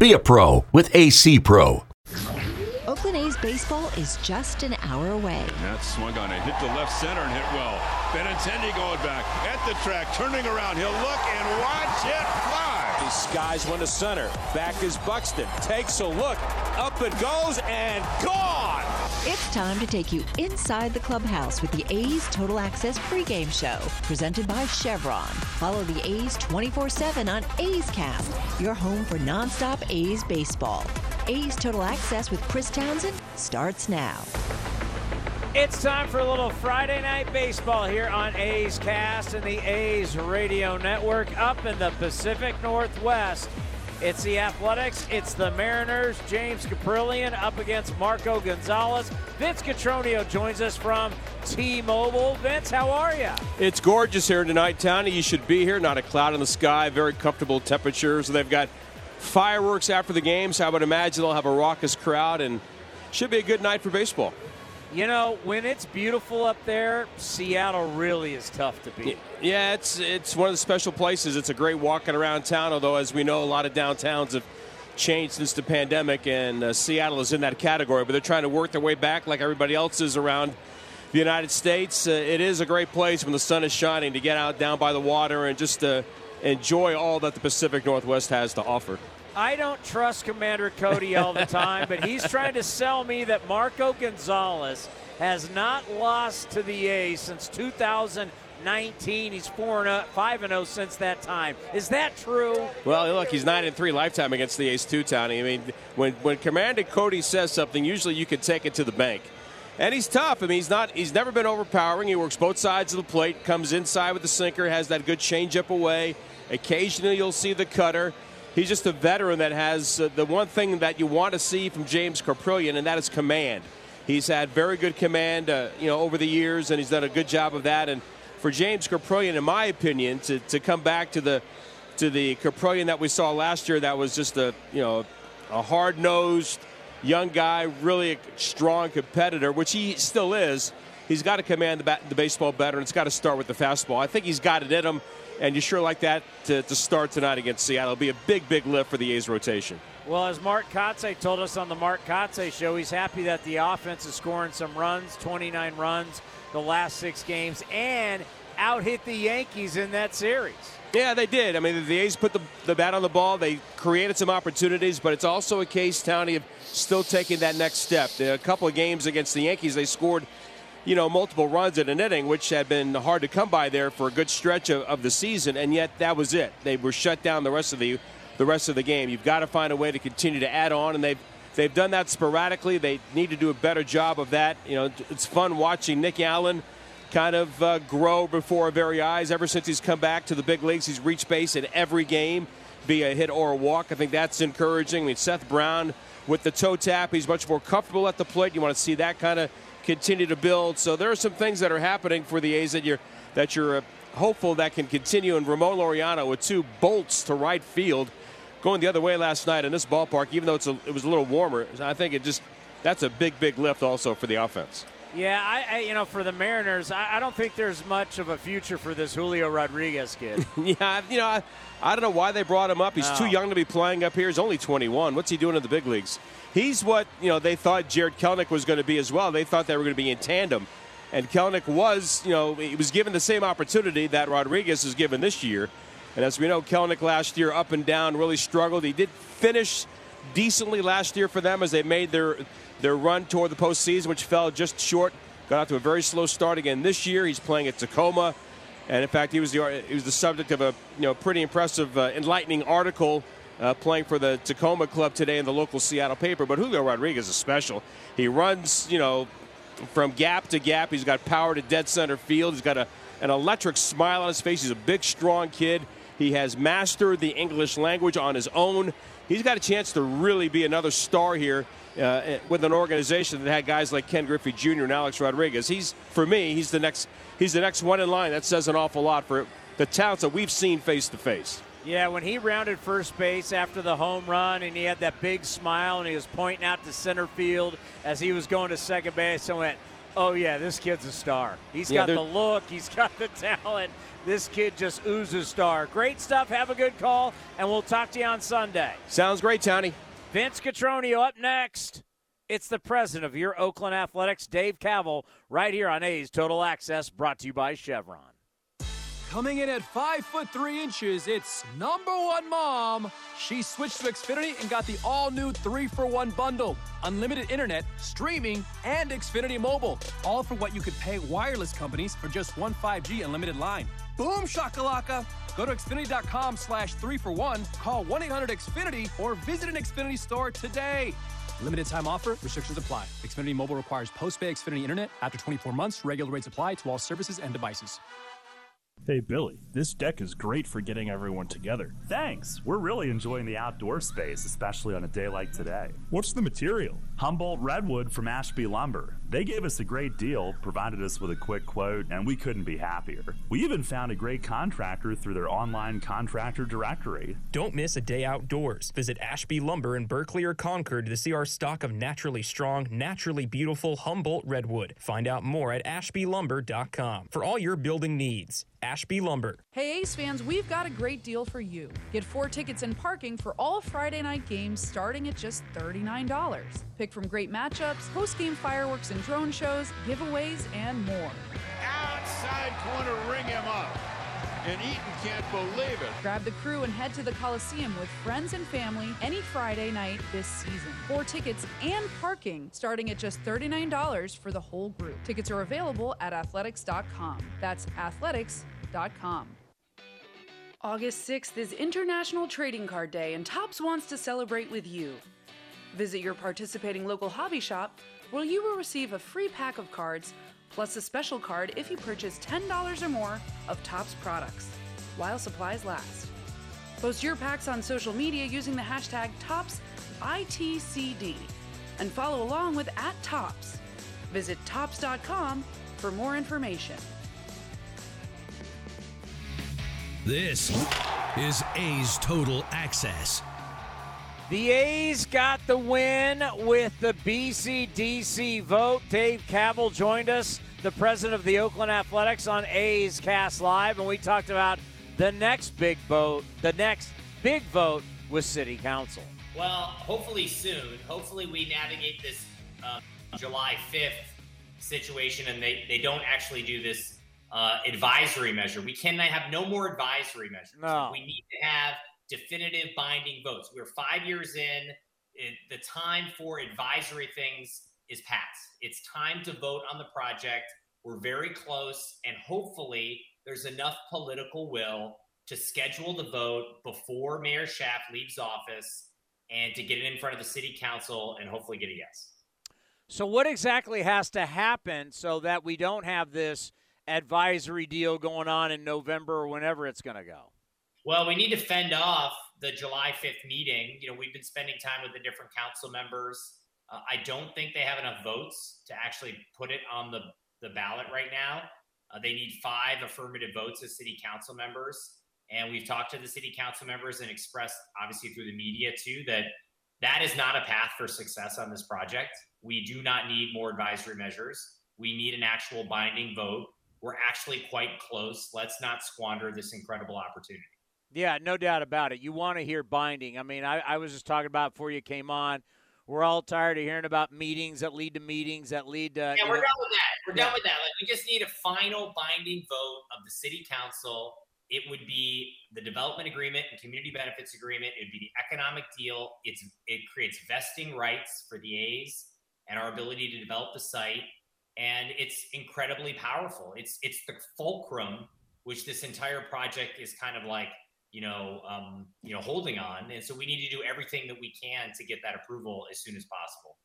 Be a pro with AC Pro. Oakland A's baseball is just an hour away. That swung on it, hit the left center and hit well. Benintendi going back at the track, turning around. He'll look and watch it fly. He skies one to center. Back is Buxton. Takes a look. Up it goes and gone. It's time to take you inside the clubhouse with the A's Total Access pregame show, presented by Chevron. Follow the A's 24 7 on A's Cast, your home for nonstop A's baseball. A's Total Access with Chris Townsend starts now. It's time for a little Friday night baseball here on A's Cast and the A's Radio Network up in the Pacific Northwest. It's the Athletics, it's the Mariners. James Kaprielian up against Marco Gonzales. Vince Cotroneo joins us from T-Mobile. Vince, how are you? It's gorgeous here tonight, Tony. You should be here. Not a cloud in the sky. Very comfortable temperatures. They've got fireworks after the game, so I would imagine they'll have a raucous crowd and should be a good night for baseball. You know, when it's beautiful up there, Seattle really is tough to beat. Yeah, it's it's one of the special places. It's a great walking around town, although as we know, a lot of downtowns have changed since the pandemic, and uh, Seattle is in that category. But they're trying to work their way back, like everybody else is around the United States. Uh, it is a great place when the sun is shining to get out down by the water and just uh, enjoy all that the Pacific Northwest has to offer. I don't trust Commander Cody all the time, but he's trying to sell me that Marco Gonzales has not lost to the A's since 2019. He's 4 and 5 and 0 since that time. Is that true? Well, look, he's 9 and 3 lifetime against the A's two Townie. I mean, when when Commander Cody says something, usually you can take it to the bank. And he's tough. I mean, he's not. He's never been overpowering. He works both sides of the plate. Comes inside with the sinker. Has that good changeup away. Occasionally, you'll see the cutter he's just a veteran that has uh, the one thing that you want to see from James Kaprielian, and that is command. He's had very good command, uh, you know, over the years, and he's done a good job of that. And for James Kaprielian, in my opinion, to, to come back to the to the Kaprielian that we saw last year, that was just a you know a hard nosed young guy, really a strong competitor, which he still is. He's got to command the, bat, the baseball better, and it's got to start with the fastball. I think he's got it in him and you sure like that to, to start tonight against Seattle. It'll be a big, big lift for the A's rotation. Well, as Mark Kotsay told us on the Mark Kotsay show, he's happy that the offense is scoring some runs, 29 runs the last six games, and out hit the Yankees in that series. Yeah, they did. I mean, the A's put the, the bat on the ball. They created some opportunities, but it's also a case, Townie, of still taking that next step. A couple of games against the Yankees, they scored – you know, multiple runs in an inning, which had been hard to come by there for a good stretch of, of, the season, and yet that was it. They were shut down the rest of the the rest of the game. You've got to find a way to continue to add on, and they've they've done that sporadically. They need to do a better job of that. You know, it's fun watching Nick Allen kind of uh, grow before our very eyes. Ever since he's come back to the big leagues, he's reached base in every game, be a hit or a walk. I think that's encouraging. I mean, Seth Brown with the toe tap, he's much more comfortable at the plate. You want to see that kind of continue to build. So there are some things that are happening for the A's that you're that you're uh, hopeful that can continue. And Ramon Laureano with two bolts to right field, going the other way last night in this ballpark. Even though it's a, it was a little warmer, I think it just that's a big big lift also for the offense. Yeah, I, I, you know for the Mariners, I, I, don't think there's much of a future for this Julio Rodriguez kid. yeah, you know, I, I, don't know why they brought him up. He's no. too young to be playing up here. He's only 21. What's he doing in the big leagues? He's what you know they thought Jarred Kelenic was going to be as well. They thought they were going to be in tandem, and Kelenic was, you know, he was given the same opportunity that Rodriguez was given this year. And as we know, Kelenic last year up and down really struggled. He did finish decently last year for them as they made their their run toward the postseason, which fell just short. Got out to a very slow start again this year. He's playing at Tacoma, and in fact, he was the he was the subject of a you know pretty impressive, uh, enlightening article. Uh, playing for the Tacoma club today in the local Seattle paper, but Julio Rodriguez is special. He runs, you know, from gap to gap. He's got power to dead center field. He's got a, an electric smile on his face. He's a big, strong kid. He has mastered the English language on his own. He's got a chance to really be another star here uh, with an organization that had guys like Ken Griffey Jr. and Alex Rodriguez. He's for me, he's the next he's the next one in line. That says an awful lot for the talents that we've seen face to face. Yeah, when he rounded first base after the home run and he had that big smile and he was pointing out to center field as he was going to second base, I went, "Oh yeah, this kid's a star. He's yeah, got the look, he's got the talent. This kid just oozes star. Great stuff. Have a good call, and we'll talk to you on Sunday. Sounds great, Tony. Vince Cotroneo up next. It's the president of your Oakland Athletics, Dave Kaval, right here on A's Total Access, brought to you by Chevron. Coming in at five foot three inches, it's number one mom. She switched to Xfinity and got the all new three for one bundle unlimited internet, streaming, and Xfinity mobile. All for what you could pay wireless companies for just one 5G unlimited line. Boom shakalaka! Go to Xfinity.com slash three for one, call 1 800 Xfinity, or visit an Xfinity store today. Limited time offer, restrictions apply. Xfinity Mobile requires post pay Xfinity Internet. After 24 months, regular rates apply to all services and devices. Hey Billy, this deck is great for getting everyone together. Thanks. We're really enjoying the outdoor space, especially on a day like today. What's the material? Humboldt Redwood from Ashby Lumber. They gave us a great deal, provided us with a quick quote, and we couldn't be happier. We even found a great contractor through their online contractor directory. Don't miss a day outdoors. Visit Ashby Lumber in Berkeley or Concord to see our stock of naturally strong, naturally beautiful Humboldt Redwood. Find out more at ashbylumber.com for all your building needs. Ashby Lumber. Hey A's fans, we've got a great deal for you. Get four tickets and parking for all Friday night games starting at just $39. Pick from great matchups, post game fireworks and drone shows, giveaways, and more. Outside corner, ring him up. And Eaton can't believe it. Grab the crew and head to the Coliseum with friends and family any Friday night this season. Four tickets and parking starting at just $39 for the whole group. Tickets are available at athletics.com. That's athletics.com. August 6th is International Trading Card Day, and Topps wants to celebrate with you. Visit your participating local hobby shop where you will receive a free pack of cards plus a special card if you purchase $10 or more of Topps products while supplies last. Post your packs on social media using the hashtag ToppsITCD and follow along with at Topps. Visit Topps.com for more information. This is A's Total Access. The A's got the win with the BCDC vote. Dave Kaval joined us, the president of the Oakland Athletics, on A's Cast Live, and we talked about the next big vote. The next big vote was City Council. Well, hopefully soon. Hopefully, we navigate this uh, July 5th situation and they, they don't actually do this uh, advisory measure. We cannot have no more advisory measures. No. We need to have definitive binding votes. We're five years in. It, the time for advisory things is past. It's time to vote on the project. We're very close, and hopefully, there's enough political will to schedule the vote before Mayor Schaaf leaves office and to get it in front of the city council and hopefully get a yes. So, what exactly has to happen so that we don't have this advisory deal going on in November or whenever it's going to go? Well, we need to fend off the July 5th meeting. You know, we've been spending time with the different council members. Uh, I don't think they have enough votes to actually put it on the, the ballot right now. Uh, they need five affirmative votes as city council members. And we've talked to the city council members and expressed, obviously through the media too, that that is not a path for success on this project. We do not need more advisory measures. We need an actual binding vote. We're actually quite close. Let's not squander this incredible opportunity. Yeah, no doubt about it. You want to hear binding. I mean, I, I was just talking about before you came on. We're all tired of hearing about meetings that lead to meetings that lead to. Yeah, we're know, done with that. We're yeah. done with that. Like, we just need a final binding vote of the city council. It would be the development agreement and community benefits agreement. It would be the economic deal. It's it creates vesting rights for the A's and our ability to develop the site, and it's incredibly powerful. It's it's the fulcrum which this entire project is kind of like you know, um, you know, holding on. And so we need to do everything that we can to get that approval as soon as possible.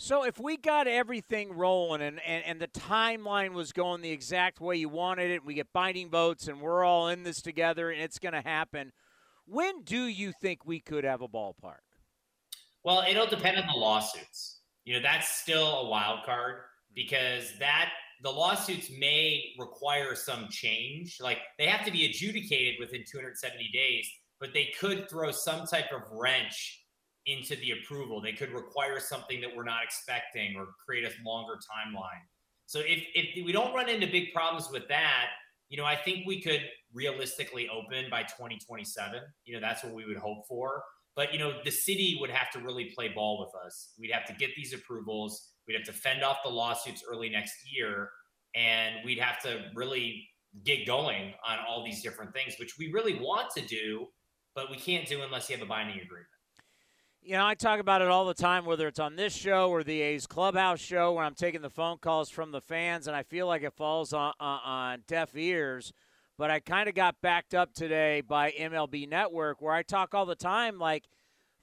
So if we got everything rolling and, and, and the timeline was going the exact way you wanted it, and we get binding votes and we're all in this together and it's going to happen, when do you think we could have a ballpark? Well, it'll depend on the lawsuits. You know, that's still a wild card because that the lawsuits may require some change. Like they have to be adjudicated within 270 days, but they could throw some type of wrench into the approval. They could require something that we're not expecting or create a longer timeline. So if, if we don't run into big problems with that, you know, I think we could realistically open by 2027. You know, that's what we would hope for. But, you know, the city would have to really play ball with us. We'd have to get these approvals. We'd have to fend off the lawsuits early next year. And we'd have to really get going on all these different things, which we really want to do, but we can't do unless you have a binding agreement. You know, I talk about it all the time, whether it's on this show or the A's Clubhouse show, where I'm taking the phone calls from the fans, and I feel like it falls on, on, on deaf ears. But I kind of got backed up today by MLB Network, where I talk all the time like,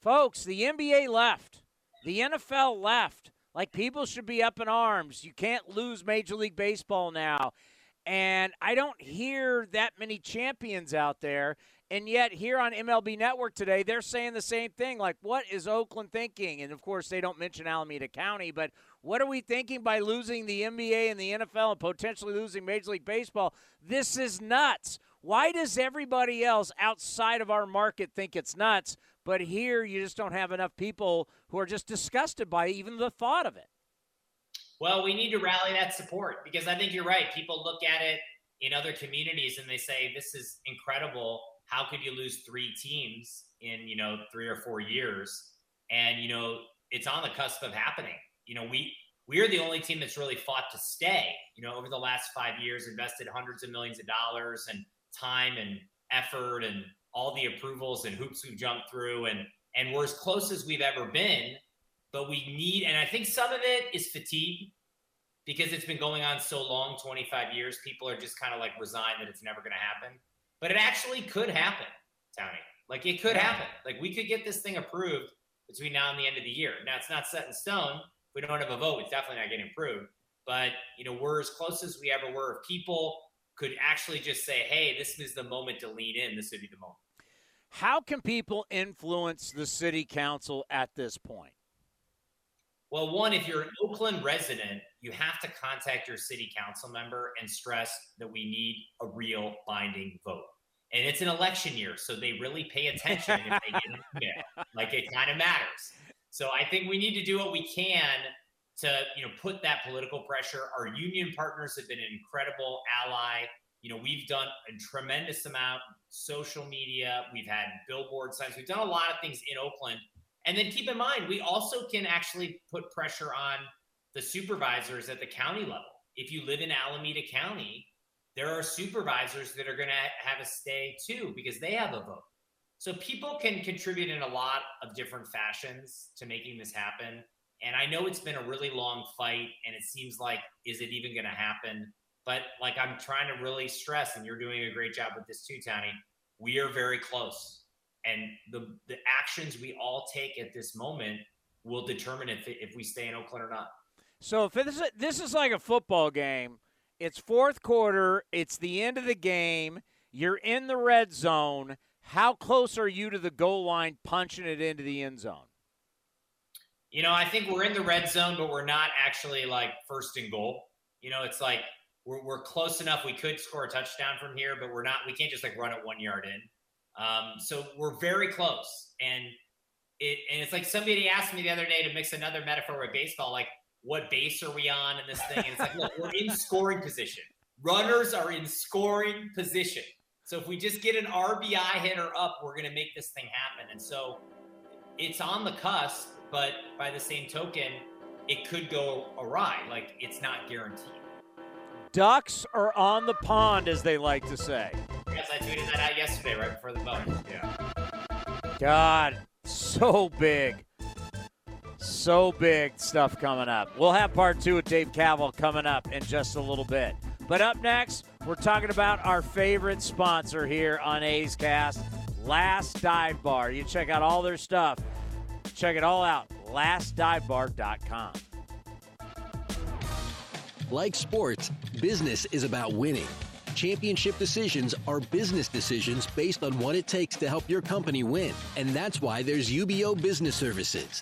folks, the NBA left, the NFL left. Like, people should be up in arms. You can't lose Major League Baseball now. And I don't hear that many champions out there. And yet, here on MLB Network today, they're saying the same thing. Like, what is Oakland thinking? And of course, they don't mention Alameda County, but what are we thinking by losing the NBA and the NFL and potentially losing Major League Baseball? This is nuts. Why does everybody else outside of our market think it's nuts? But here, you just don't have enough people who are just disgusted by even the thought of it. Well, we need to rally that support because I think you're right. People look at it in other communities and they say, this is incredible how could you lose three teams in you know three or four years and you know it's on the cusp of happening you know we we're the only team that's really fought to stay you know over the last five years invested hundreds of millions of dollars and time and effort and all the approvals and hoops we've jumped through and and we're as close as we've ever been but we need and i think some of it is fatigue because it's been going on so long 25 years people are just kind of like resigned that it's never going to happen but it actually could happen, Tony. Like it could happen. Like we could get this thing approved between now and the end of the year. Now it's not set in stone. We don't have a vote, it's definitely not getting approved. But you know, we're as close as we ever were. If people could actually just say, "Hey, this is the moment to lean in," this would be the moment. How can people influence the city council at this point? Well, one, if you're an Oakland resident, you have to contact your city council member and stress that we need a real binding vote. And it's an election year, so they really pay attention if they get it. Like it kind of matters. So I think we need to do what we can to, you know, put that political pressure. Our union partners have been an incredible ally. You know, we've done a tremendous amount social media. We've had billboard signs. We've done a lot of things in Oakland and then keep in mind, we also can actually put pressure on the supervisors at the county level. If you live in Alameda County, there are supervisors that are going to have a stay too because they have a vote. So people can contribute in a lot of different fashions to making this happen. And I know it's been a really long fight and it seems like, is it even going to happen? But like I'm trying to really stress, and you're doing a great job with this too, Tony. We are very close and the the actions we all take at this moment will determine if if we stay in Oakland or not. So if this is, this is like a football game, it's fourth quarter, it's the end of the game, you're in the red zone. How close are you to the goal line, punching it into the end zone? You know, I think we're in the red zone, but we're not actually like first and goal. You know, it's like we're, we're close enough. We could score a touchdown from here, but we're not. We can't just like run it one yard in. Um, so we're very close. And it and it's like somebody asked me the other day to mix another metaphor with baseball, like what base are we on in this thing? And it's like, look, we're in scoring position. Runners are in scoring position. So if we just get an RBI hitter up, we're going to make this thing happen. And so it's on the cusp, but by the same token, it could go awry. Like it's not guaranteed. Ducks are on the pond, as they like to say. Yes, I tweeted that out yesterday, right before the vote. Yeah. God, so big. So big stuff coming up. We'll have part two with Dave Kaval coming up in just a little bit. But up next, we're talking about our favorite sponsor here on A's Cast, Last Dive Bar. You check out all their stuff. Check it all out, lastdivebar.com. Like sports, business is about winning Championship decisions are business decisions based on what it takes to help your company win. And that's why there's UBEO Business Services,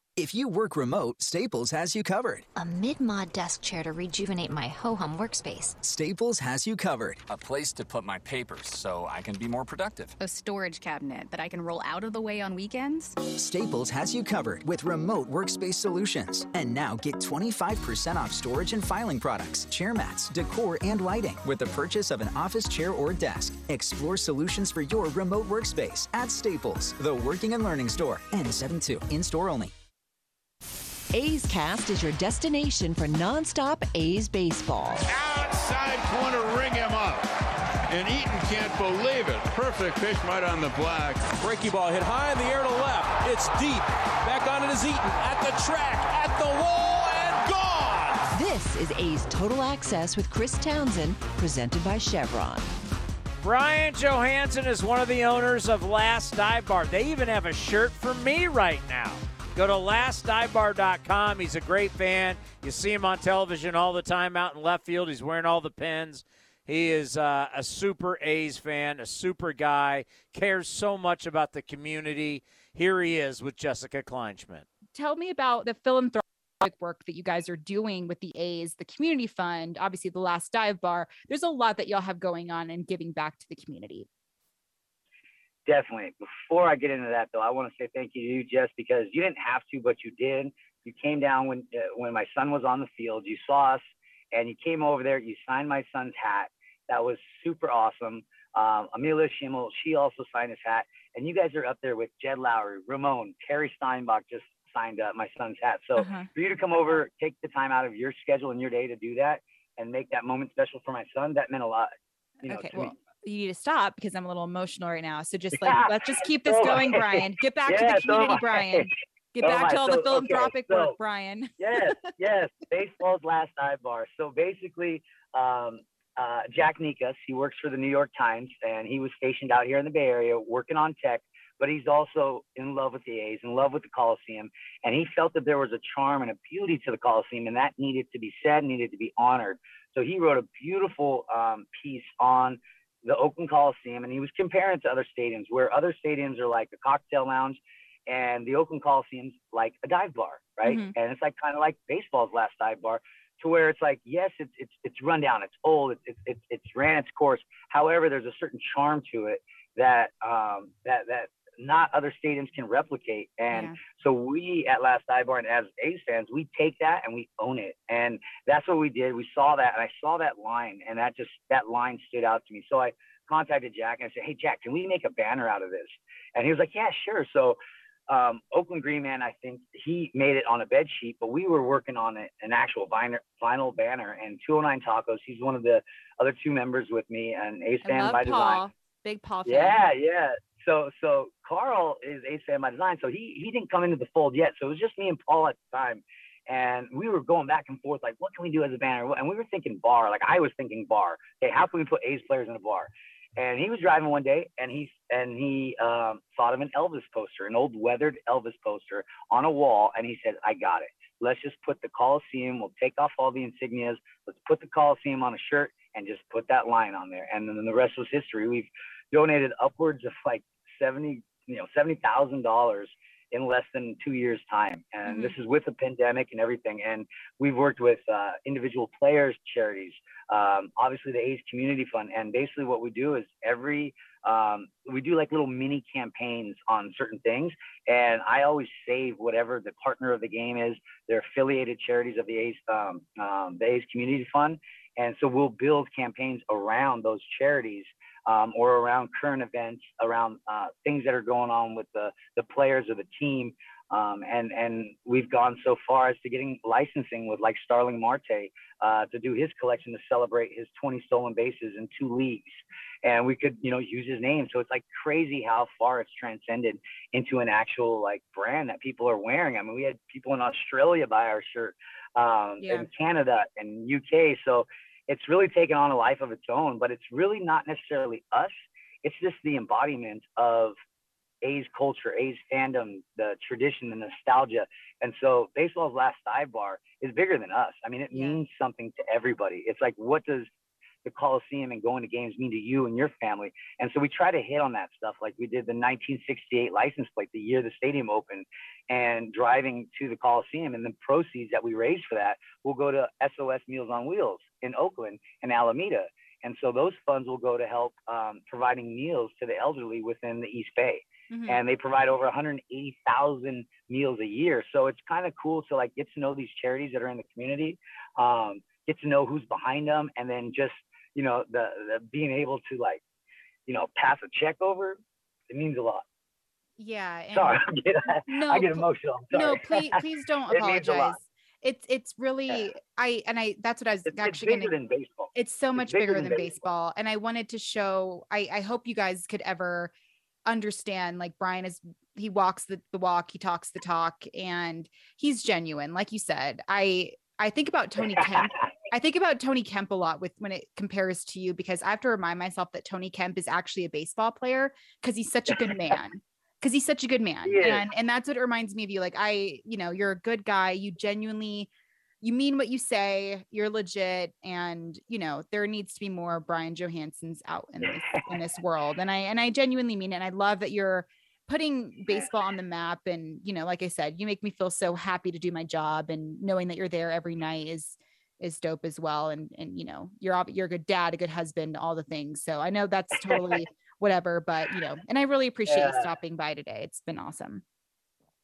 If you work remote, Staples has you covered. A mid-mod desk chair to rejuvenate my ho-hum workspace. Staples has you covered. A place to put my papers so I can be more productive. A storage cabinet that I can roll out of the way on weekends. Staples has you covered with remote workspace solutions. And now get 25% off storage and filing products, chair mats, decor, and lighting with the purchase of an office chair or desk. Explore solutions for your remote workspace at Staples, the working and learning store. N72 in store only. A's Cast is your destination for nonstop A's baseball. Outside corner, ring him up. And Eaton can't believe it. Perfect pitch right on the black. Breaky ball hit high in the air to left. It's deep. Back on it is Eaton at the track, at the wall, and gone. This is A's Total Access with Chris Townsend, presented by Chevron. Bryan Johansen is one of the owners of Last Dive Bar. They even have a shirt for me right now. Go to lastdivebar.com. He's a great fan. You see him on television all the time out in left field. He's wearing all the pins. He is uh, a super A's fan, a super guy, cares so much about the community. Here he is with Jessica Kleinschmidt. Tell me about the philanthropic work that you guys are doing with the A's, the community fund, obviously the last dive bar. There's a lot that y'all have going on and giving back to the community. Definitely. Before I get into that, though, I want to say thank you to you, Jess, because you didn't have to, but you did. You came down when uh, when my son was on the field. You saw us, and you came over there. You signed my son's hat. That was super awesome. Um, Amelia Schimmel, she also signed his hat, and you guys are up there with Jed Lowrie, Ramon, Terry Steinbach just signed up my son's hat. So Uh-huh. for you to come over, take the time out of your schedule and your day to do that, and make that moment special for my son, that meant a lot. You know, okay, to well, me. You need to stop because I'm a little emotional right now. So just like Yeah. let's just keep this So going, Bryan. Get back to the community, I. Bryan. Get So back to all So- the okay, philanthropic so- work, Bryan. yes, yes. Baseball's last dive bar. So basically, um, uh, Jack Nicas, he works for the New York Times, and he was stationed out here in the Bay Area working on tech. But he's also in love with the A's, in love with the Coliseum, and he felt that there was a charm and a beauty to the Coliseum, and that needed to be said, needed to be honored. So he wrote a beautiful um, piece on the Oakland Coliseum, and he was comparing it to other stadiums, where other stadiums are like a cocktail lounge, and the Oakland Coliseum's like a dive bar, right? Mhm. And it's like kind of like baseball's last dive bar, to where it's like, yes, it's it's it's run down, it's old, it's it's it's, it's ran its course. However, there's a certain charm to it that um that that not other stadiums can replicate. And Yeah. so we at Last Bar and as A's fans, we take that and we own it. And that's what we did. We saw that and I saw that line and that just that line stood out to me. So I contacted Jack and I said, Hey Jack, can we make a banner out of this? And he was like, Yeah, sure. So um, Oakland Green Man, I think he made it on a bed sheet, but we were working on a, an actual vinyl, vinyl banner. And 209 Tacos, he's one of the other two members with me, and Ace I fan by Paul. design. Big Paul fan. Yeah, yeah. So so Carl is Ace fan design. So he he didn't come into the fold yet. So it was just me and Paul at the time. And we were going back and forth, like, what can we do as a banner? And we were thinking bar. Like I was thinking bar. Okay, how can we put A's players in a bar? And he was driving one day, and he and he um, thought of an Elvis poster, an old weathered Elvis poster on a wall, and he said, "I got it. Let's just put the Coliseum. We'll take off all the insignias. Let's put the Coliseum on a shirt and just put that line on there." And then the rest was history. We've donated upwards of like seventy, you know, seventy thousand dollars in less than two years' time. And Mhm. this is with the pandemic and everything. And we've worked with uh, individual players, charities, um, obviously the A's Community Fund. And basically, what we do is every um, we do like little mini campaigns on certain things. And I always save whatever the partner of the game is. They're affiliated charities of the A's um, um, the A's Community Fund. And so we'll build campaigns around those charities um, or around current events, around uh, things that are going on with the, the players or the team. Um, and, and we've gone so far as to getting licensing with like Starling Marte uh, to do his collection to celebrate his 20 stolen bases in two leagues. And we could, you know, use his name. So it's like crazy how far it's transcended into an actual like brand that people are wearing. I mean, we had people in Australia buy our shirt, um, Yeah. in Canada and UK. So it's really taken on a life of its own, but it's really not necessarily us. It's just the embodiment of A's culture, A's fandom, the tradition, the nostalgia. And so baseball's last dive bar is bigger than us. I mean, it means something to everybody. It's like, what does the Coliseum and going to games mean to you and your family? And so we try to hit on that stuff. Like we did the 1968 license plate, the year the stadium opened, and driving to the Coliseum. And the proceeds that we raise for that will go to SOS Meals on Wheels in Oakland and Alameda. And so those funds will go to help um, providing meals to the elderly within the East Bay Mhm. and they provide over 180,000 meals a year. So it's kind of cool to like get to know these charities that are in the community, um, get to know who's behind them, and then just you know the, the being able to like you know pass a check over. It means a lot. Yeah. And Sorry, I get, No, I get emotional. No, please, please don't It means a lot. apologize. It's it's really I and I that's what I was It's, it's actually bigger gonna than baseball. it's so It's much bigger bigger than than baseball. And I wanted to show I, I hope you guys could ever understand like Bryan is he walks the, the walk, he talks the talk, and he's genuine. Like you said, I I think about Tony Kemp. I think about Tony Kemp a lot with when it compares to you because I have to remind myself that Tony Kemp is actually a baseball player because he's such a good man. Because he's such a good man. And and that's what it reminds me of you. Like I, you know, you're a good guy. You genuinely you mean what you say, you're legit, and you know, there needs to be more Bryan Johansens out in this in this world. And I and I genuinely mean it. And I love that you're putting baseball on the map and you know like i said you make me feel so happy to do my job and knowing that you're there every night is is dope as well and and you know you're you're a good dad a good husband all the things so i know that's totally whatever but you know and i really appreciate you stopping by today it's been awesome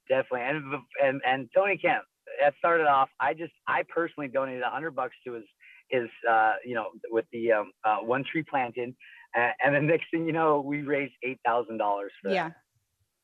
Definitely. And and and Tony Kemp, that started off. I just I personally donated a hundred bucks to his his uh, you know with the um, uh, one tree planted, and, and the next thing you know, we raised eight thousand dollars for yeah that.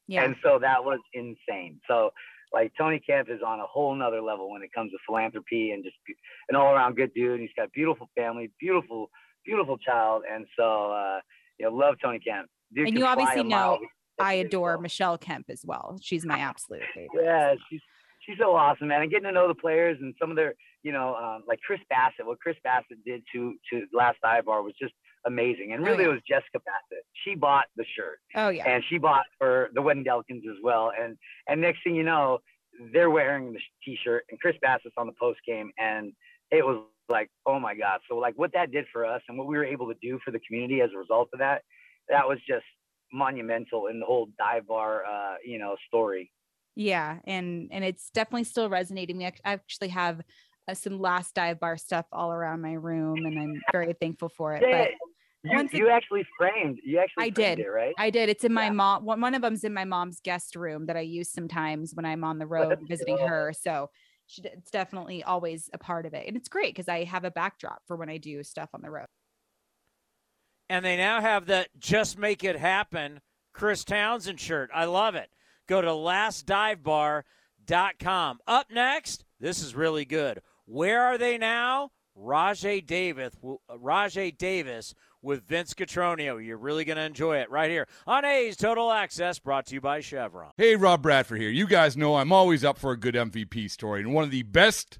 yeah And so that was insane. So like Tony Kemp is on a whole nother level when it comes to philanthropy and just be- an all around good dude. He's got beautiful family, beautiful, beautiful child. And so, uh, you know, love Tony Kemp. Dude and you obviously know i adore michelle kemp as well she's my absolute favorite Yeah, she's she's so awesome, man. And getting to know the players and some of their, you know, um, like Chris Bassitt. What Chris Bassitt did to to Last Dive Bar was just amazing. And Oh, really, yeah. it was Jessica Bassitt. She bought the shirt. oh yeah and she bought for the wedding Delicans as well. And and next thing you know, they're wearing the t-shirt, and Chris Bassitt's on the post game, and it was like, oh my god! So like what that did for us, and what we were able to do for the community as a result of that, that was just monumental in the whole dive bar, uh, you know, story. Yeah, and and it's definitely still resonating. We I actually have uh, some last dive bar stuff all around my room, and I'm very thankful for it. Yeah, But you, once it- actually framed, you actually I framed did, it, right? I did. It's in my mom. One one of them's in my mom's guest room that I use sometimes when I'm on the road Let's visiting go. her. So she, it's definitely always a part of it, and it's great because I have a backdrop for when I do stuff on the road. And they now have the Just Make It Happen Chris Townsend shirt. I love it. Go to lastdivebar.com. Up next, this is really good. Where are they now? Rajai Davis, Rajai Davis with Vince Cotroneo. You're really going to enjoy it right here on A's Total Access, brought to you by Chevron. Hey, Rob Bradford here. You guys know I'm always up for a good MVP story, and one of the best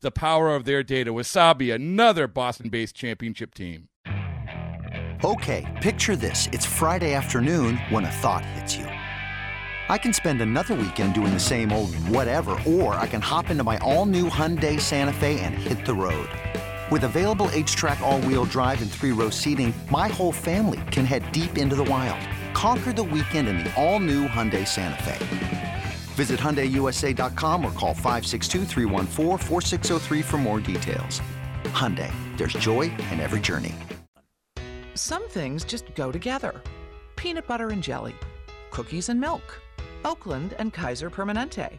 the power of their data. Wasabi, another Boston based championship team. Okay, picture this. It's Friday afternoon when a thought hits you. I can spend another weekend doing the same old whatever, or I can hop into my all new Hyundai Santa Fe and hit the road. With available HTRAC, all wheel drive, and three row seating, my whole family can head deep into the wild. Conquer the weekend in the all new Hyundai Santa Fe. Visit HyundaiUSA.com or call 562 for more details. Hyundai, there's joy in every journey. Some things just go together. Peanut butter and jelly, cookies and milk, Oakland and Kaiser Permanente.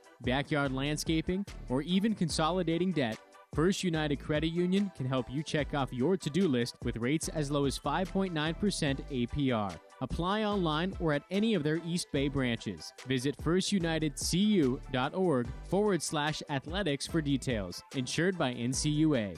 backyard landscaping, or even consolidating debt, First United Credit Union can help you check off your to do list with rates as low as 5.9% APR. Apply online or at any of their East Bay branches. Visit firstunitedcu.org forward slash athletics for details. Insured by NCUA.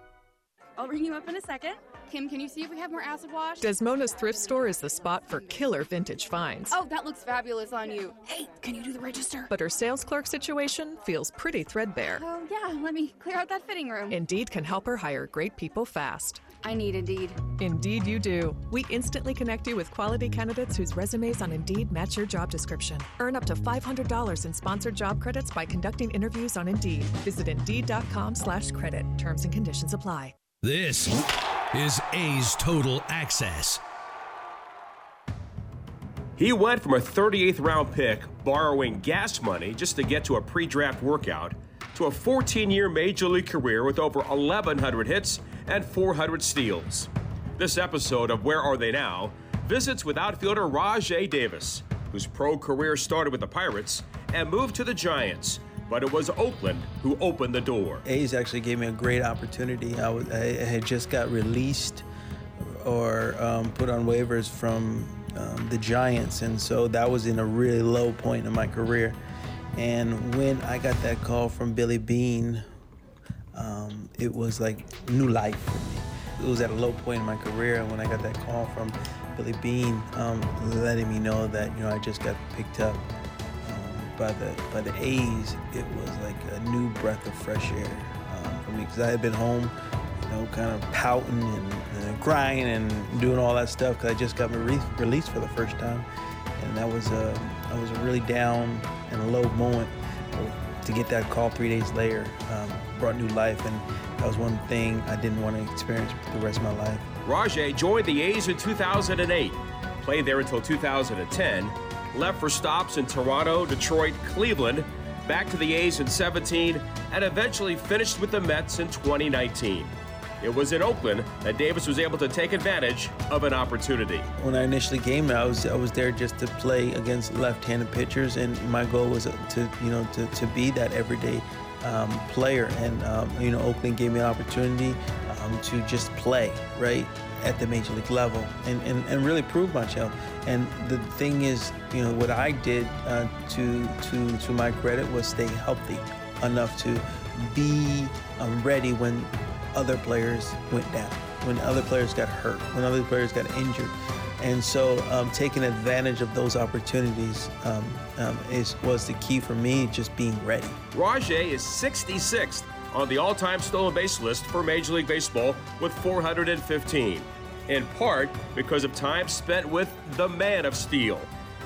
I'll ring you up in a second. Kim, can you see if we have more acid wash? Desmona's thrift store is the spot for killer vintage finds. Oh, that looks fabulous on you. Hey, can you do the register? But her sales clerk situation feels pretty threadbare. Oh, yeah, let me clear out that fitting room. Indeed can help her hire great people fast. I need Indeed. Indeed, you do. We instantly connect you with quality candidates whose resumes on Indeed match your job description. Earn up to $500 in sponsored job credits by conducting interviews on Indeed. Visit Indeed.com slash credit. Terms and conditions apply. This is A's Total Access. He went from a 38th round pick, borrowing gas money just to get to a pre draft workout, to a 14 year major league career with over 1,100 hits and 400 steals. This episode of Where Are They Now visits with outfielder Rajai Davis, whose pro career started with the Pirates and moved to the Giants but it was Oakland who opened the door. A's actually gave me a great opportunity. I, was, I had just got released or um, put on waivers from um, the Giants, and so that was in a really low point in my career. And when I got that call from Billy Beane, um, it was like new life for me. It was at a low point in my career, and when I got that call from Billy Beane, um, letting me know that you know I just got picked up by the by the A's, it was like a new breath of fresh air um, for me because I had been home, you know, kind of pouting and, and crying and doing all that stuff because I just got re- released for the first time, and that was a that was a really down and a low moment. To get that call three days later um, brought new life, and that was one thing I didn't want to experience the rest of my life. Rajai joined the A's in 2008, played there until 2010 left for stops in Toronto, Detroit, Cleveland, back to the A's in 17 and eventually finished with the Mets in 2019. It was in Oakland that Davis was able to take advantage of an opportunity. When I initially came, I was I was there just to play against left-handed pitchers, and my goal was to you know to, to be that everyday um, player. And um, you know, Oakland gave me an opportunity um, to just play right at the major league level and, and, and really prove myself. And the thing is, you know, what I did uh, to to to my credit was stay healthy enough to be um, ready when other players went down, when other players got hurt, when other players got injured. And so um, taking advantage of those opportunities um, um, is, was the key for me, just being ready. Rajai is 66th on the all time stolen base list for Major League Baseball with 415, in part because of time spent with the man of steel.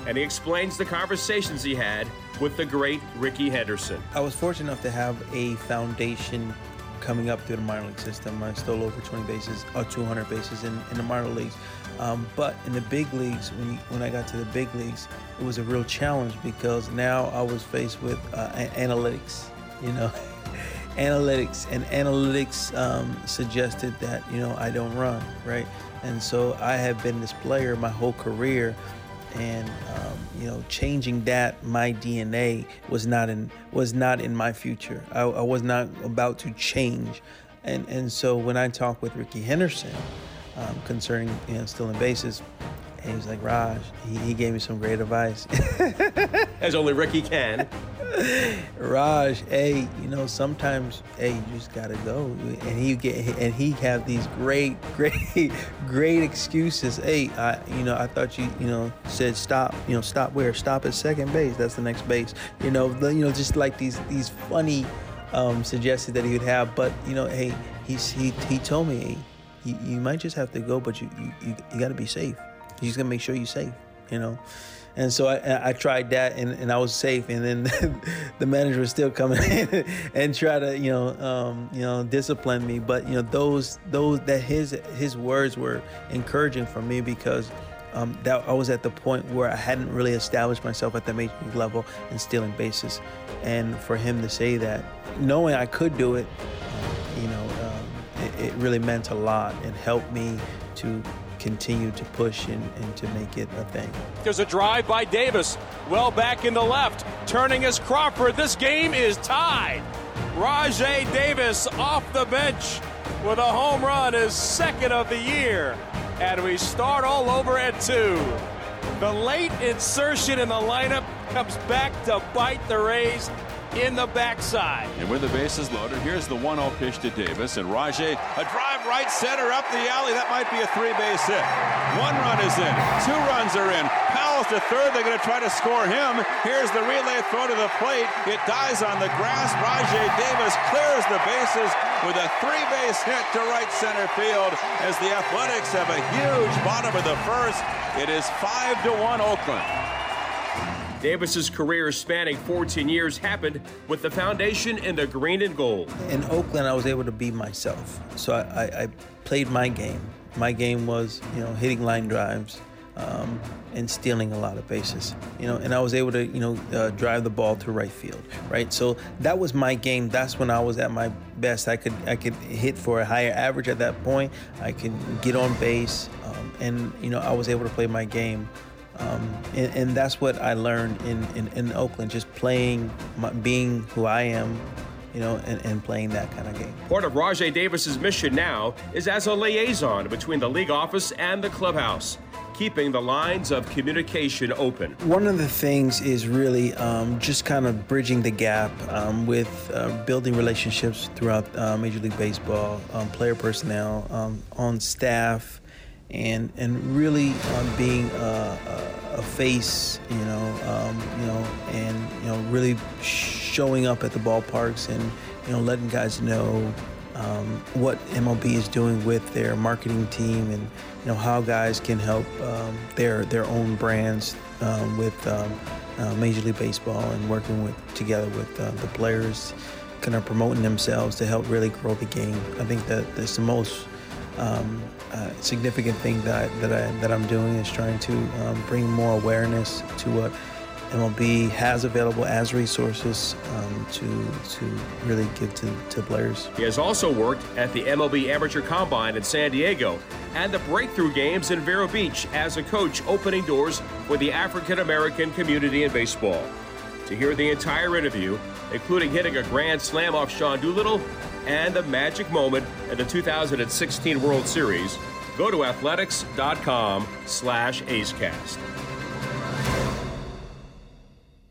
And he explains the conversations he had with the great Rickey Henderson. I was fortunate enough to have a foundation coming up through the minor league system. I stole over 20 bases or 200 bases in, in the minor leagues. Um, but in the big leagues, when, when I got to the big leagues, it was a real challenge because now I was faced with uh, analytics, you know, analytics, and analytics um, suggested that you know I don't run right, and so I have been this player my whole career and um, you know changing that my DNA was not in was not in my future. I, I, was not about to change, and and so when I talked with Rickey Henderson um, concerning you know stealing bases, he was like Raj. He, he gave me some great advice, as only Rickey can. Raj, hey, you know sometimes, hey, you just gotta go, and he get and he have these great, great, great excuses. Hey, I, you know, I thought you, you know, said stop, you know, stop where? Stop at second base. That's the next base. You know, the, you know, just like these these funny um, suggestions that he would have. But you know, hey, he's he he told me, hey, you, you might just have to go, but you you, you, you got to be safe. He's gotta make sure you're safe. You know. And so I, I tried that and, and I was safe. And then the manager was still coming in and try to, you know, um, you know, discipline me. But, you know, those, those, that his, his words were encouraging for me because um, that I was at the point where I hadn't really established myself at the major league level and stealing bases. And for him to say that, knowing I could do it, you know, um, it, it really meant a lot and helped me to continue to push and, and to make it a thing. There's a drive by Davis, well back in the left, turning as Crawford. This game is tied. Rajai Davis off the bench with a home run, his second of the year. And we start all over at two. The late insertion in the lineup comes back to bite the Rays in the backside. And with the bases loaded, here's the 1 0 pitch to Davis. And Rajai, a drive right center up the alley. That might be a three base hit. One run is in, two runs are in. Powell's to third. They're going to try to score him. Here's the relay throw to the plate. It dies on the grass. Rajai Davis clears the bases with a three base hit to right center field as the Athletics have a huge bottom of the first. It is 5 to 1 Oakland. Davis's career spanning 14 years happened with the foundation in the green and gold. In Oakland, I was able to be myself. So I, I, I played my game. My game was, you know, hitting line drives, um, and stealing a lot of bases. You know, and I was able to, you know, uh, drive the ball to right field, right? So that was my game. That's when I was at my best. I could I could hit for a higher average at that point. I could get on base, um, and you know, I was able to play my game. Um, and, and, that's what I learned in, in, in Oakland, just playing, my, being who I am, you know, and, and, playing that kind of game. Part of Rajai Davis's mission now is as a liaison between the league office and the clubhouse, keeping the lines of communication open. One of the things is really um, just kind of bridging the gap um, with uh, building relationships throughout uh, Major League Baseball, um, player personnel, um, on staff and and really um, being a, a, a, face, you know, um, you know, and you know, really showing up at the ballparks and you know, letting guys know um, what MLB is doing with their marketing team and you know how guys can help um, their their own brands um, with um, uh, Major League Baseball and working with together with uh, the players, kind of promoting themselves to help really grow the game. I think that that's the most um, significant thing that I, that I that I'm doing is trying to um, bring more awareness to what MLB has available as resources um, to to really give to, to players. He has also worked at the MLB Amateur Combine in San Diego and the Breakthrough Games in Vero Beach as a coach, opening doors for the African American community in baseball. To hear the entire interview, including hitting a grand slam off Sean Doolittle and the magic moment in the 2016 World Series, go to athletics.com slash acecast.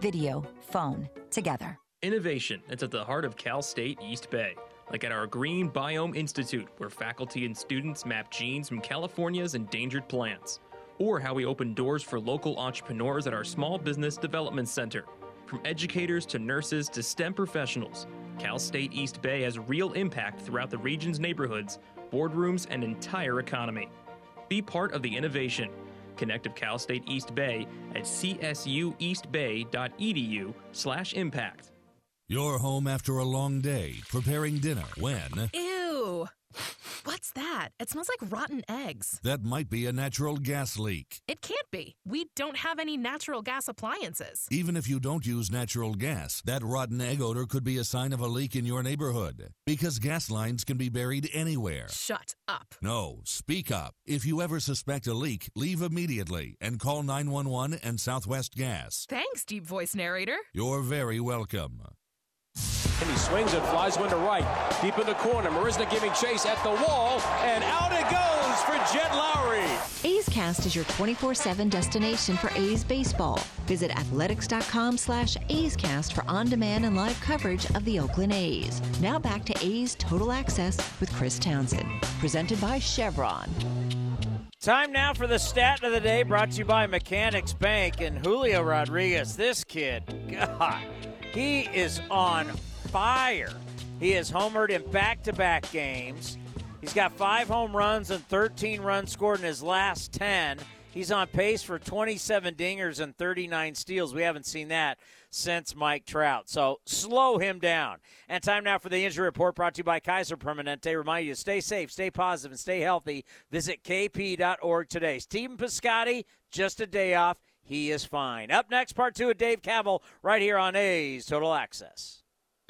video, phone, together. Innovation that's at the heart of Cal State East Bay, like at our Green Biome Institute, where faculty and students map genes from California's endangered plants, or how we open doors for local entrepreneurs at our Small Business Development Center. From educators to nurses to STEM professionals, Cal State East Bay has real impact throughout the region's neighborhoods, boardrooms, and entire economy. Be part of the innovation. Connect with Cal State East Bay at csueastbay.edu slash impact. You're home after a long day, preparing dinner when Ew. What's that? It smells like rotten eggs. that might be a natural gas leak. It can't be. We don't have any natural gas appliances. Even if you don't use natural gas, that rotten egg odor could be a sign of a leak in your neighborhood. Because gas lines can be buried anywhere. Shut up. No, speak up. If you ever suspect a leak, leave immediately and call 911 and Southwest Gas. Thanks, deep voice narrator. You're very welcome. And he swings and flies one to right. Deep in the corner. Marisnick giving chase at the wall. And out it goes for Jed Lowrie. A's Cast is your 24-7 destination for A's baseball. Visit athletics.com slash A's Cast for on-demand and live coverage of the Oakland A's. Now back to A's Total Access with Chris Townsend. Presented by Chevron. Time now for the stat of the day brought to you by Mechanics Bank and Julio Rodriguez. This kid, God, he is on fire. He has homered in back to back games. He's got five home runs and 13 runs scored in his last 10. He's on pace for 27 dingers and 39 steals. We haven't seen that since Mike Trout. So slow him down. And time now for the injury report brought to you by Kaiser Permanente. Remind you to stay safe, stay positive, and stay healthy. Visit kp.org today. Steven Piscotty, just a day off. He is fine. Up next, part two of Dave Kaval right here on A's Total Access.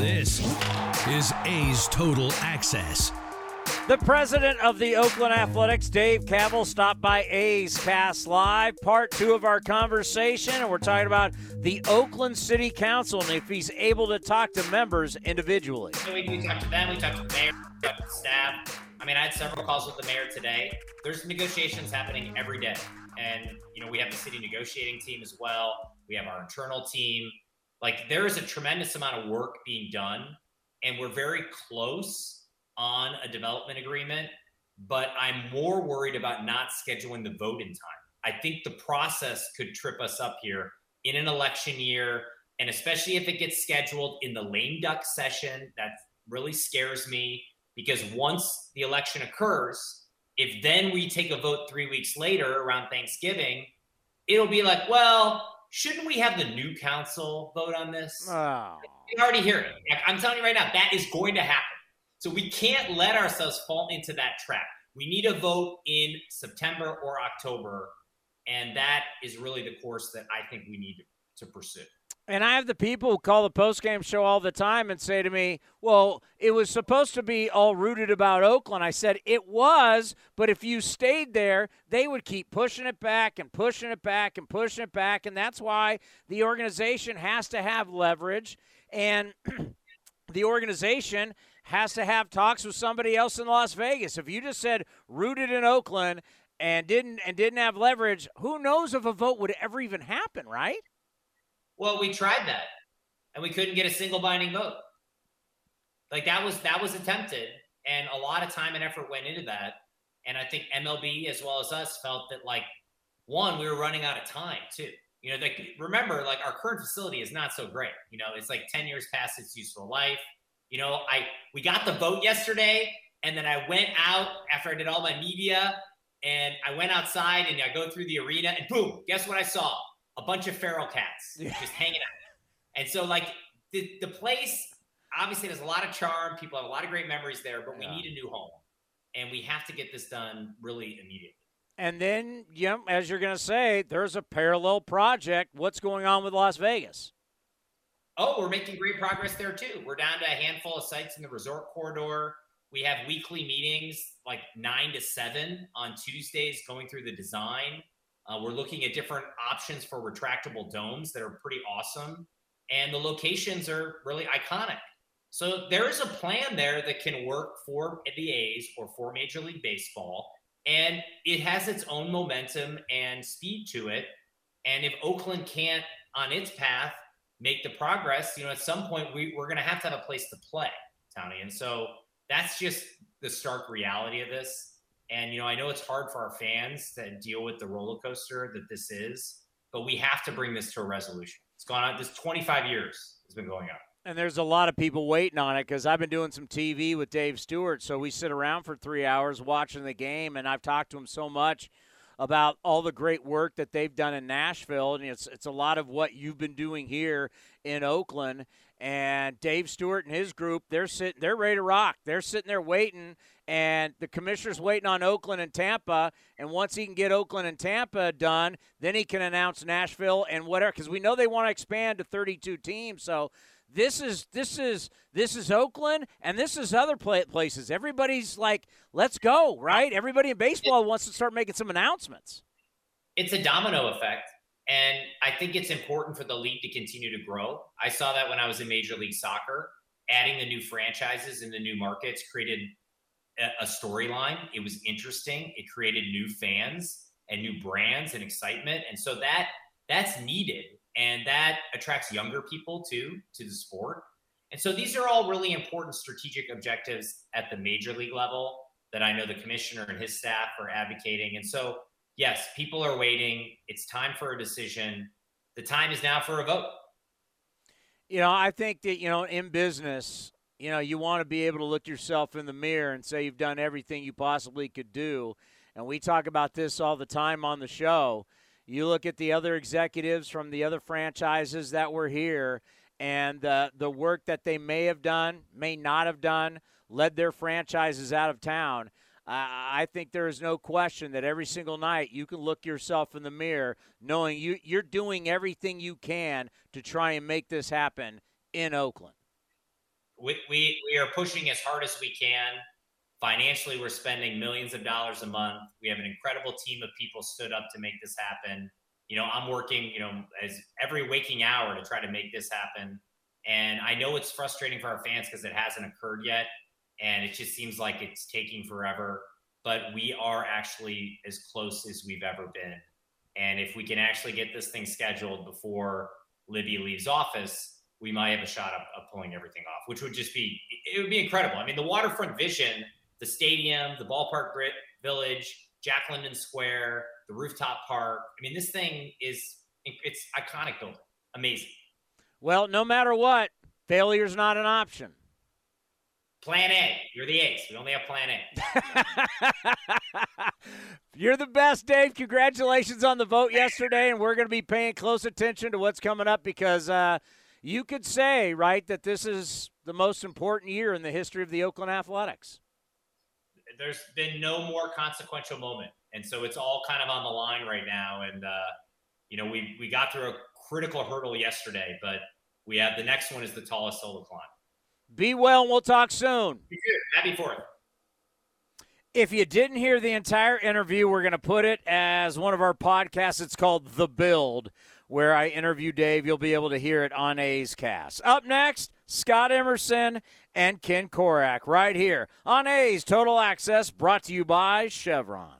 This is A's Total Access. The president of the Oakland Athletics, Dave Kaval, stopped by A's Cast Live, part two of our conversation, and we're talking about the Oakland City Council and if he's able to talk to members individually. So we, we talked to them, we talked to the mayor, we talked to the staff. I mean, I had several calls with the mayor today. There's negotiations happening every day. and you know we have the city negotiating team as well. We have our internal team. Like there is a tremendous amount of work being done, and we're very close on a development agreement. But I'm more worried about not scheduling the vote in time. I think the process could trip us up here in an election year, and especially if it gets scheduled in the lame duck session. That really scares me because once the election occurs, if then we take a vote three weeks later around Thanksgiving, it'll be like, well, shouldn't we have the new council vote on this? Oh. You already hear it. I'm telling you right now, that is going to happen. So we can't let ourselves fall into that trap. We need a vote in September or October, and that is really the course that I think we need to pursue. And I have the people who call the postgame show all the time and say to me, well, it was supposed to be all rooted about Oakland. I said, it was, but if you stayed there, they would keep pushing it back and pushing it back and pushing it back. And that's why the organization has to have leverage. And the organization has to have talks with somebody else in Las Vegas. If you just said rooted in Oakland and didn't and didn't have leverage, who knows if a vote would ever even happen, right? Well, we tried that, and we couldn't get a single binding vote. Like that was that was attempted, and a lot of time and effort went into that. And I think MLB as well as us felt that like one, we were running out of time too. You know, like remember, like our current facility is not so great. You know, it's like ten years past its useful life. You know, I we got the vote yesterday, and then I went out after I did all my media, and I went outside and I go through the arena, and boom, guess what I saw? A bunch of feral cats yeah. just hanging out. And so, like, the, the place obviously has a lot of charm. People have a lot of great memories there, but yeah. we need a new home. And we have to get this done really immediately. And then, yeah, as you're going to say, there's a parallel project. What's going on with Las Vegas? Oh, we're making great progress there too. We're down to a handful of sites in the resort corridor. We have weekly meetings, like nine to seven on Tuesdays, going through the design. Uh, we're looking at different options for retractable domes that are pretty awesome. And the locations are really iconic. So there is a plan there that can work for the A's or for Major League Baseball. And it has its own momentum and speed to it. And if Oakland can't, on its path, make the progress, you know, at some point we, we're going to have to have a place to play, Tony. And so that's just the stark reality of this. And, you know, I know it's hard for our fans to deal with the roller coaster that this is, but we have to bring this to a resolution. It's gone on, this 25 years it's been going on. And there's a lot of people waiting on it because I've been doing some TV with Dave Stewart. So we sit around for three hours watching the game, and I've talked to him so much about all the great work that they've done in Nashville. And it's, it's a lot of what you've been doing here in Oakland. And Dave Stewart and his group, they're sitting, they're ready to rock. They're sitting there waiting and the commissioner's waiting on Oakland and Tampa. And once he can get Oakland and Tampa done, then he can announce Nashville and whatever. Because we know they want to expand to 32 teams. So this is this is this is Oakland, and this is other places. Everybody's like, "Let's go!" Right? Everybody in baseball wants to start making some announcements. It's a domino effect. And I think it's important for the league to continue to grow. I saw that when I was in Major League Soccer. Adding the new franchises and the new markets created a storyline. It was interesting. It created new fans and new brands and excitement. And so that that's needed and that attracts younger people too to the sport. And so these are all really important strategic objectives at the major league level that I know the commissioner and his staff are advocating. And so yes, people are waiting. It's time for a decision. The time is now for a vote. You know, I think that, you know, in business, you know, you want to be able to look yourself in the mirror and say you've done everything you possibly could do. And we talk about this all the time on the show. You look at the other executives from the other franchises that were here and uh, the work that they may have done, may not have done, led their franchises out of town. Uh, I think there is no question that every single night you can look yourself in the mirror knowing you, you're doing everything you can to try and make this happen in Oakland we, we, we are pushing as hard as we can. Financially, we're spending millions of dollars a month. We have an incredible team of people stood up to make this happen. You know, I'm working, you know, as every waking hour to try to make this happen. And I know it's frustrating for our fans because it hasn't occurred yet. And it just seems like it's taking forever. But we are actually as close as we've ever been And if we can actually get this thing scheduled before Libby leaves office, we might have a shot of, of pulling everything off, which would just be it would be incredible. I mean, the waterfront vision, the stadium, the ballpark grit village, Jack London Square, the rooftop park. I mean, this thing is it's iconic building. Amazing. Well, no matter what, failure's not an option. Plan A. You're the ace. We only have plan A. You're the best, Dave. Congratulations on the vote yesterday, and we're going to be paying close attention to what's coming up because uh, you could say, right, that this is the most important year in the history of the Oakland Athletics. There's been no more consequential moment, and so it's all kind of on the line right now. And uh, you know, we we got through a critical hurdle yesterday, but we have the next one is the tallest solo climb. Be well, and we'll talk soon. Happy Fourth. If you didn't hear the entire interview, we're going to put it as one of our podcasts. It's called The Build, where I interview Dave. You'll be able to hear it on A's Cast. Up next, Scott Emerson and Ken Korach right here on A's Total Access, brought to you by Chevron.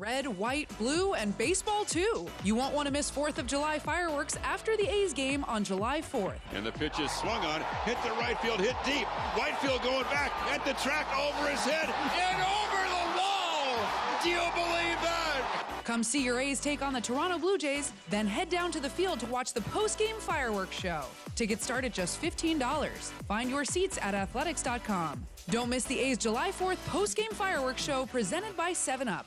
Red, white, blue, and baseball too. You won't want to miss 4th of July fireworks after the A's game on July 4th. And the pitch is swung on, hit the right field, hit deep. Whitefield going back at the track over his head and over the wall. Do you believe that? Come see your A's take on the Toronto Blue Jays, then head down to the field to watch the post-game fireworks show. Tickets start at just $15. Find your seats at athletics.com. Don't miss the A's July 4th post-game fireworks show presented by 7-Up.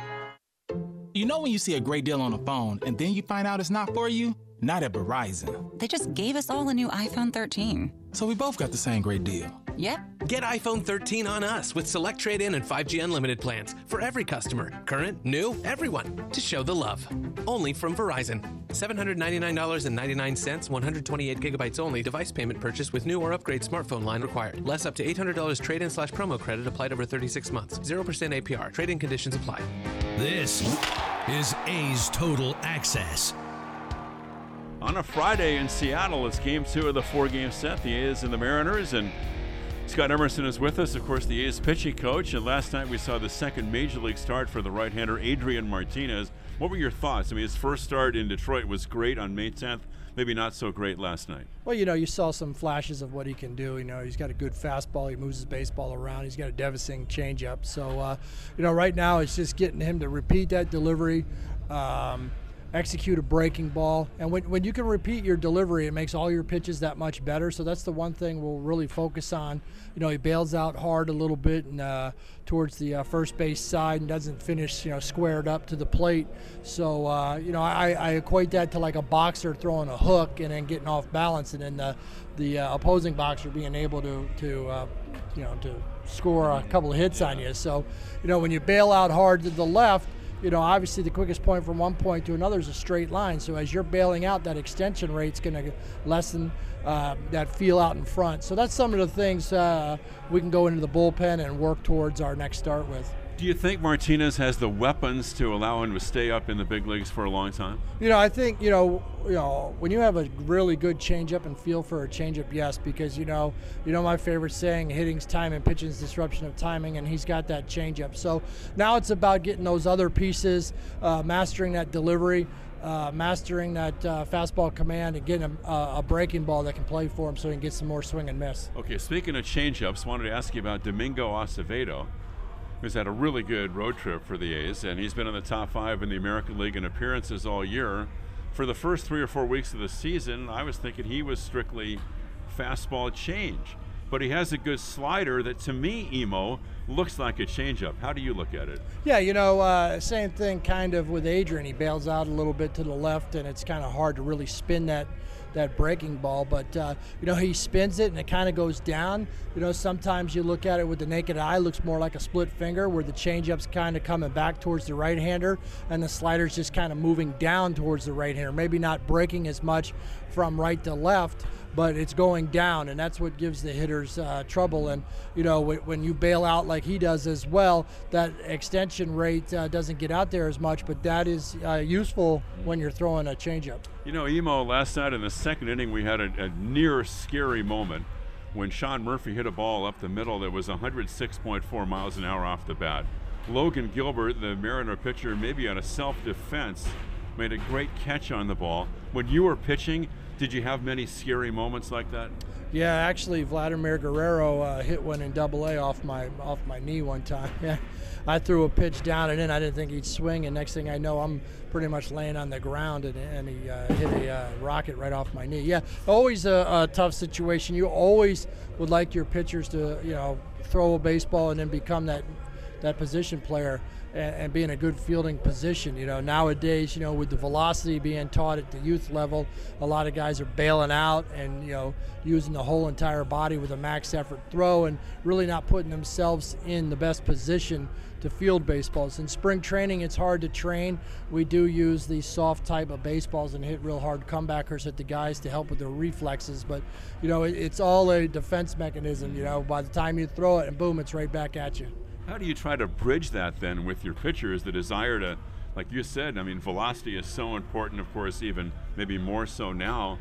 You know when you see a great deal on a phone and then you find out it's not for you? Not at Verizon. They just gave us all a new iPhone 13. So we both got the same great deal. Yep. Get iPhone 13 on us with select trade in and 5G unlimited plans for every customer, current, new, everyone, to show the love. Only from Verizon. $799.99, 128 gigabytes only, device payment purchase with new or upgrade smartphone line required. Less up to $800 trade in slash promo credit applied over 36 months. 0% APR. Trade in conditions apply. This is A's Total Access. On a Friday in Seattle, it's game two of the four game set, the A's and the Mariners. And Scott Emerson is with us, of course, the A's pitching coach. And last night we saw the second major league start for the right hander, Adrian Martinez. What were your thoughts? I mean, his first start in Detroit was great on May 10th, maybe not so great last night. Well, you know, you saw some flashes of what he can do. You know, he's got a good fastball. He moves his baseball around. He's got a devastating changeup. So, uh, you know, right now it's just getting him to repeat that delivery. Um, execute a breaking ball. And when, when you can repeat your delivery, it makes all your pitches that much better. So that's the one thing we'll really focus on. You know, he bails out hard a little bit and uh, towards the uh, first base side and doesn't finish, you know, squared up to the plate. So, uh, you know, I, I, equate that to like a boxer throwing a hook and then getting off balance, and then the, the uh, opposing boxer being able to, to uh, you know, to score a couple of hits on you. So, you know, when you bail out hard to the left, you know, obviously the quickest point from one point to another is a straight line. So as you're bailing out, that extension rate's going to lessen uh, that feel out in front. So that's some of the things uh, we can go into the bullpen and work towards our next start with. Do you think Martinez has the weapons to allow him to stay up in the big leagues for a long time? You know, I think you know, you know, when you have a really good changeup and feel for a changeup, yes, because you know, you know, my favorite saying, hitting's time and pitching's disruption of timing, and he's got that changeup. So now it's about getting those other pieces, uh, mastering that delivery. Uh, mastering that uh, fastball command and getting a, a, breaking ball that can play for him so he can get some more swing and miss. Okay, speaking of changeups, wanted to ask you about Domingo Acevedo who's had a really good road trip for the A's, and he's been in the top five in the American League in appearances all year. For the first three or four weeks of the season, I was thinking he was strictly fastball change. But he has a good slider that, to me, Emo, looks like a changeup. How do you look at it? Yeah, you know, uh, same thing kind of with Adrian. He bails out a little bit to the left, and it's kind of hard to really spin that that breaking ball. But uh, you know, he spins it and it kind of goes down. You know, sometimes you look at it with the naked eye, looks more like a split finger, where the changeup's kind of coming back towards the right hander, and the slider's just kind of moving down towards the right hander. Maybe not breaking as much from right to left but it's going down, and that's what gives the hitters uh, trouble. And you know, when, you bail out like he does as well, that extension rate uh, doesn't get out there as much, but that is uh, useful when you're throwing a changeup. You know, Emo, last night in the second inning, we had a, a near scary moment when Sean Murphy hit a ball up the middle that was 106.4 miles an hour off the bat. Logan Gilbert, the Mariner pitcher, maybe out of self defense, made a great catch on the ball. When you were pitching, did you have many scary moments like that? Yeah, actually, Vladimir Guerrero uh, hit one in Double A off my off my knee one time. Yeah, I threw a pitch down and in. I didn't think he'd swing, and next thing I know, I'm pretty much laying on the ground, and, and he uh, hit a uh, rocket right off my knee. Yeah, always a, a tough situation. You always would like your pitchers to, you know, throw a baseball and then become that that position player and, and be in a good fielding position. You know, nowadays, you know, with the velocity being taught at the youth level, a lot of guys are bailing out and you know using the whole entire body with a max effort throw and really not putting themselves in the best position to field baseballs. In spring training, it's hard to train. We do use these soft type of baseballs and hit real hard comebackers at the guys to help with their reflexes. But you know, it, it's all a defense mechanism. You know, by the time you throw it, and boom, it's right back at you. How do you try to bridge that then with your pitchers, the desire to, like you said, I mean, velocity is so important, of course, even maybe more so now,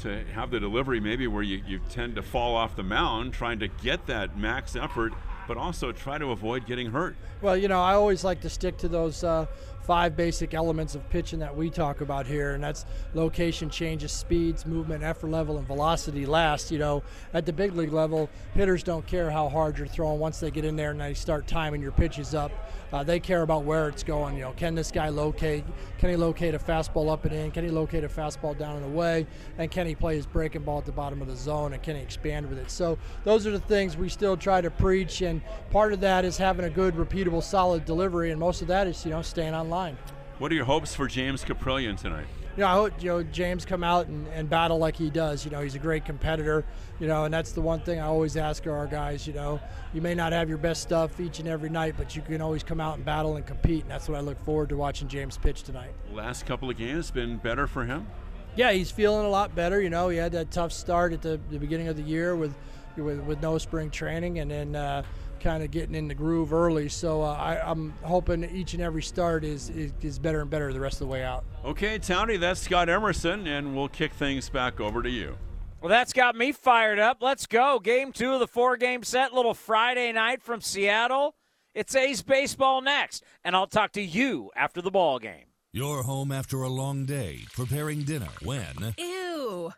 to have the delivery maybe where you, you tend to fall off the mound trying to get that max effort, but also try to avoid getting hurt. Well, you know, I always like to stick to those uh, five basic elements of pitching that we talk about here, and that's location changes, speeds, movement, effort level, and velocity last. You know, at the big league level, hitters don't care how hard you're throwing once they get in there and they start timing your pitches up. Uh, they care about where it's going. You know, can this guy locate? Can he locate a fastball up and in? Can he locate a fastball down and away? And can he play his breaking ball at the bottom of the zone? And can he expand with it? So those are the things we still try to preach. And part of that is having a good, repeatable, solid delivery. And most of that is, you know, staying on line. What are your hopes for James Kaprielian tonight? you know, I hope you know James come out and, and battle like he does. You know, he's a great competitor. You know, and that's the one thing I always ask our guys. You know, you may not have your best stuff each and every night, but you can always come out and battle and compete. And that's what I look forward to watching James pitch tonight. Last couple of games been better for him. Yeah, he's feeling a lot better. You know, he had that tough start at the, the beginning of the year with, with with no spring training, and then. Uh, kind of getting in the groove early. So uh, I, am hoping each and every start is, is, is better and better the rest of the way out. Okay, Townie, that's Scott Emerson, and we'll kick things back over to you. Well, that's got me fired up. Let's go. Game two of the four game set, little Friday night from Seattle. It's A's baseball next, and I'll talk to you after the ball game. You're home after a long day preparing dinner when. Ew.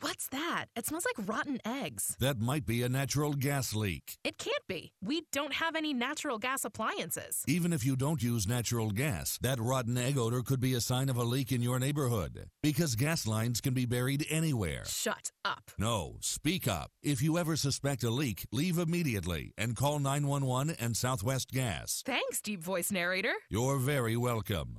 What's that? It smells like rotten eggs. That might be a natural gas leak. It can't be. We don't have any natural gas appliances. Even if you don't use natural gas, that rotten egg odor could be a sign of a leak in your neighborhood. Because gas lines can be buried anywhere. Shut up. No, speak up. If you ever suspect a leak, leave immediately and call 911 and Southwest Gas. Thanks, deep voice narrator. You're very welcome.